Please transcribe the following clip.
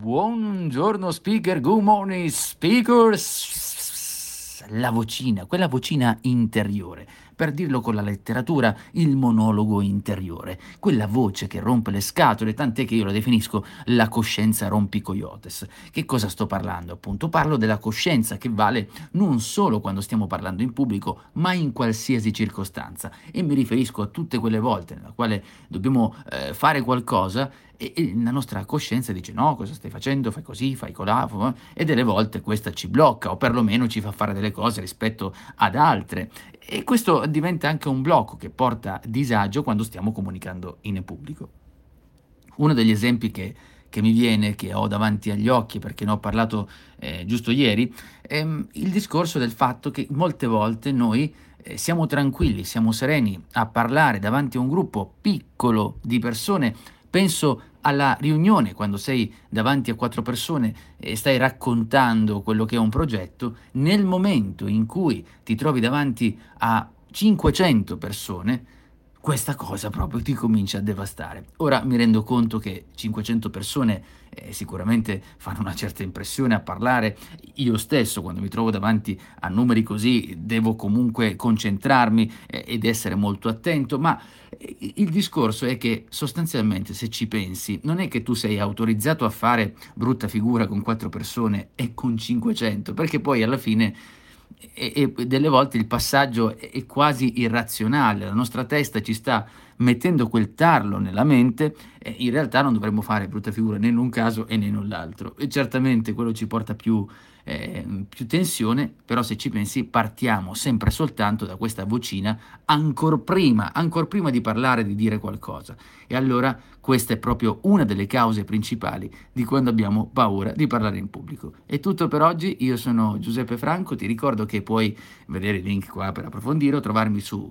Buongiorno speaker, good morning speakers. La vocina, quella vocina interiore, per dirlo con la letteratura, il monologo interiore, quella voce che rompe le scatole, tant'è che io la definisco la coscienza rompicoyotes. Che cosa sto parlando? Appunto, parlo della coscienza che vale non solo quando stiamo parlando in pubblico, ma in qualsiasi circostanza. E mi riferisco a tutte quelle volte nella quale dobbiamo eh, fare qualcosa e, la nostra coscienza dice no, cosa stai facendo, fai così, fai colà, e delle volte questa ci blocca o perlomeno ci fa fare delle cose rispetto ad altre. E questo diventa anche un blocco che porta disagio quando stiamo comunicando in pubblico. Uno degli esempi che, che mi viene, che ho davanti agli occhi perché ne ho parlato eh, giusto ieri, è il discorso del fatto che molte volte noi eh, siamo tranquilli, siamo sereni a parlare davanti a un gruppo piccolo di persone Penso alla riunione, quando sei davanti a quattro persone e stai raccontando quello che è un progetto, nel momento in cui ti trovi davanti a 500 persone, questa cosa proprio ti comincia a devastare. Ora mi rendo conto che 500 persone eh, sicuramente fanno una certa impressione a parlare, io stesso quando mi trovo davanti a numeri così devo comunque concentrarmi eh, ed essere molto attento, ma eh, il discorso è che sostanzialmente se ci pensi non è che tu sei autorizzato a fare brutta figura con 4 persone e con 500, perché poi alla fine e, e, delle volte il passaggio è quasi irrazionale, la nostra testa ci sta mettendo quel tarlo nella mente e in realtà non dovremmo fare brutta figura né in un caso e né in l'altro e certamente quello ci porta più eh, più tensione, però se ci pensi partiamo sempre soltanto da questa vocina ancora prima, ancor prima di parlare, di dire qualcosa. E allora questa è proprio una delle cause principali di quando abbiamo paura di parlare in pubblico. È tutto per oggi, io sono Giuseppe Franco, ti ricordo che puoi vedere il link qua per approfondire o trovarmi su